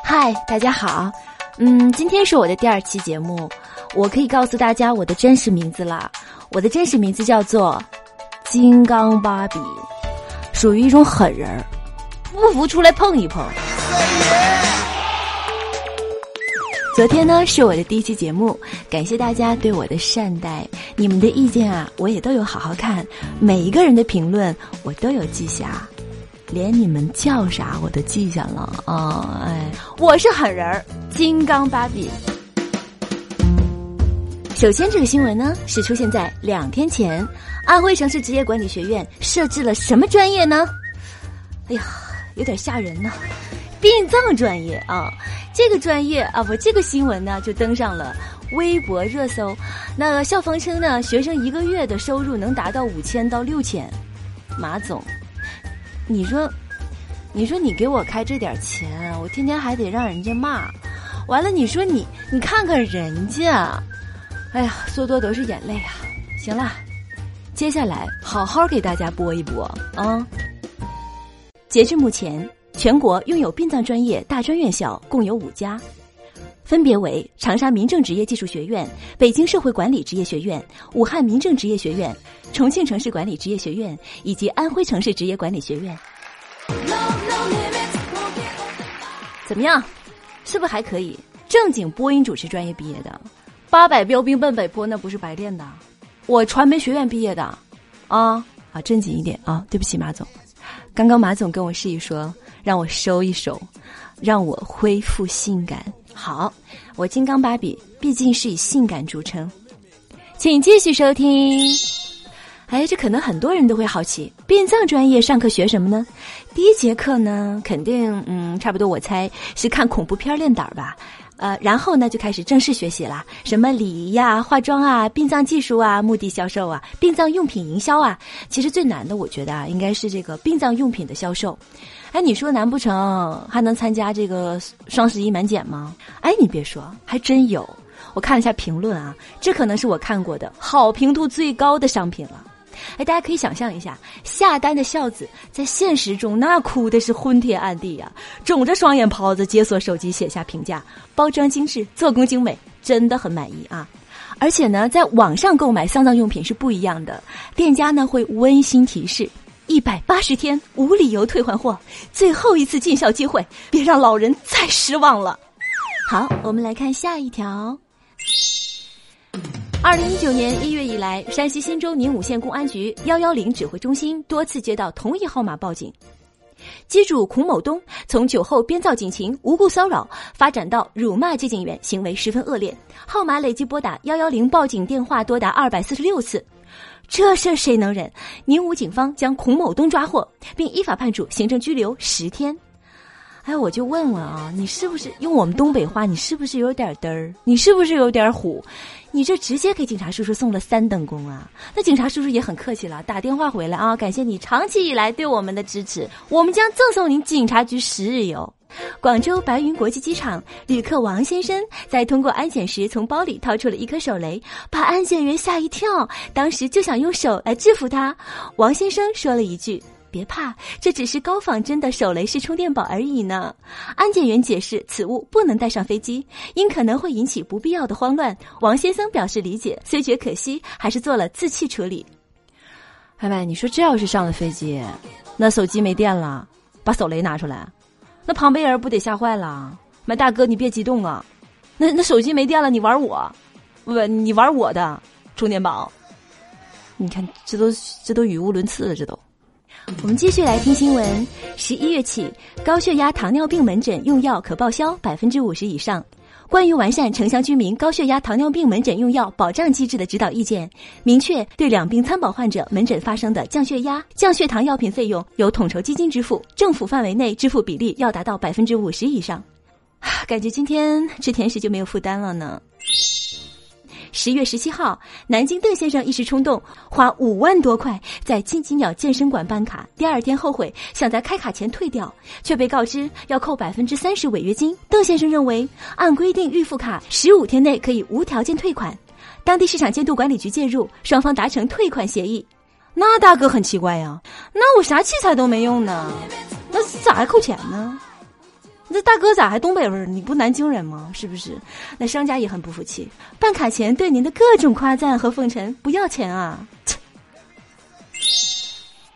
嗨，大家好，嗯，今天是我的第二期节目，我可以告诉大家我的真实名字了。我的真实名字叫做金刚芭比，属于一种狠人儿，不服出来碰一碰。昨天呢是我的第一期节目，感谢大家对我的善待，你们的意见啊我也都有好好看，每一个人的评论我都有记下。连你们叫啥我都记下了啊！哎，我是狠人儿，金刚芭比。首先，这个新闻呢是出现在两天前，安徽城市职业管理学院设置了什么专业呢？哎呀，有点吓人呢，殡葬专业啊！这个专业啊，不，这个新闻呢就登上了微博热搜。那校方称呢，学生一个月的收入能达到五千到六千。马总。你说，你说你给我开这点钱，我天天还得让人家骂，完了你说你你看看人家，哎呀，说多都是眼泪啊！行了，接下来好好给大家播一播啊。截至目前，全国拥有殡葬专业大专院校共有五家，分别为长沙民政职业技术学院、北京社会管理职业学院、武汉民政职业学院。重庆城市管理职业学院以及安徽城市职业管理学院，怎么样？是不是还可以？正经播音主持专业毕业的，八百标兵奔北坡那不是白练的。我传媒学院毕业的，啊啊，正经一点啊！对不起，马总，刚刚马总跟我示意说让我收一收，让我恢复性感。好，我金刚芭比毕竟是以性感著称，请继续收听。哎，这可能很多人都会好奇，殡葬专业上课学什么呢？第一节课呢，肯定嗯，差不多我猜是看恐怖片练胆儿吧。呃，然后呢就开始正式学习啦，什么礼仪呀、化妆啊、殡葬技术啊、墓地销售啊、殡葬用品营销啊。其实最难的，我觉得啊，应该是这个殡葬用品的销售。哎，你说难不成还能参加这个双十一满减吗？哎，你别说，还真有。我看了一下评论啊，这可能是我看过的好评度最高的商品了。哎，大家可以想象一下，下单的孝子在现实中那哭的是昏天暗地呀，肿着双眼泡子解锁手机写下评价：包装精致，做工精美，真的很满意啊！而且呢，在网上购买丧葬用品是不一样的，店家呢会温馨提示：一百八十天无理由退换货，最后一次尽孝机会，别让老人再失望了。好，我们来看下一条。二零一九年一月以来，山西忻州宁武县公安局幺幺零指挥中心多次接到同一号码报警，机主孔某东从酒后编造警情、无故骚扰，发展到辱骂接警员，行为十分恶劣。号码累计拨打幺幺零报警电话多达二百四十六次，这事谁能忍？宁武警方将孔某东抓获，并依法判处行政拘留十天。哎，我就问问啊，你是不是用我们东北话？你是不是有点嘚儿？你是不是有点虎？你这直接给警察叔叔送了三等功啊！那警察叔叔也很客气了，打电话回来啊，感谢你长期以来对我们的支持，我们将赠送您警察局十日游。广州白云国际机场旅客王先生在通过安检时，从包里掏出了一颗手雷，把安检员吓一跳，当时就想用手来制服他。王先生说了一句。别怕，这只是高仿真的手雷式充电宝而已呢。安检员解释，此物不能带上飞机，因可能会引起不必要的慌乱。王先生表示理解，虽觉可惜，还是做了自弃处理。妹妹，你说这要是上了飞机，那手机没电了，把手雷拿出来，那旁边人不得吓坏了？麦大哥，你别激动啊，那那手机没电了，你玩我，不，你玩我的充电宝？你看，这都这都语无伦次了，这都。我们继续来听新闻。十一月起，高血压、糖尿病门诊用药可报销百分之五十以上。关于完善城乡居民高血压、糖尿病门诊用药保障机制的指导意见，明确对两病参保患者门诊发生的降血压、降血糖药品费用由统筹基金支付，政府范围内支付比例要达到百分之五十以上。感觉今天吃甜食就没有负担了呢。十月十七号，南京邓先生一时冲动，花五万多块在金鸡鸟健身馆办卡，第二天后悔，想在开卡前退掉，却被告知要扣百分之三十违约金。邓先生认为，按规定预付卡十五天内可以无条件退款，当地市场监督管理局介入，双方达成退款协议。那大哥很奇怪呀，那我啥器材都没用呢，那咋还扣钱呢？那大哥咋还东北味儿？你不南京人吗？是不是？那商家也很不服气，办卡前对您的各种夸赞和奉承不要钱啊！切。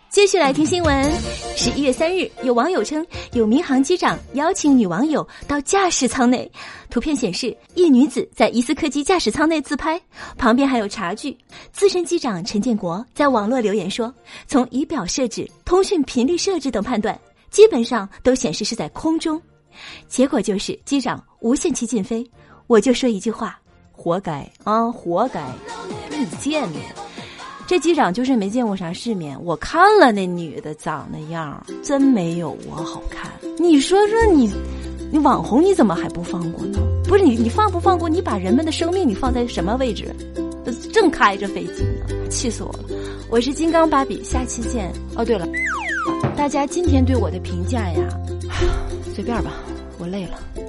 继续来听新闻。十一月三日，有网友称，有民航机长邀请女网友到驾驶舱内。图片显示，一女子在疑似客机驾驶舱内自拍，旁边还有茶具。资深机长陈建国在网络留言说：“从仪表设置、通讯频率设置等判断，基本上都显示是在空中。结果就是机长无限期禁飞。我就说一句话：活该啊，活该！你见面。”这机长就是没见过啥世面，我看了那女的长那样，真没有我好看。你说说你，你网红你怎么还不放过呢？不是你，你放不放过？你把人们的生命你放在什么位置？正开着飞机呢，气死我了！我是金刚芭比，下期见。哦，对了，大家今天对我的评价呀，随便吧，我累了。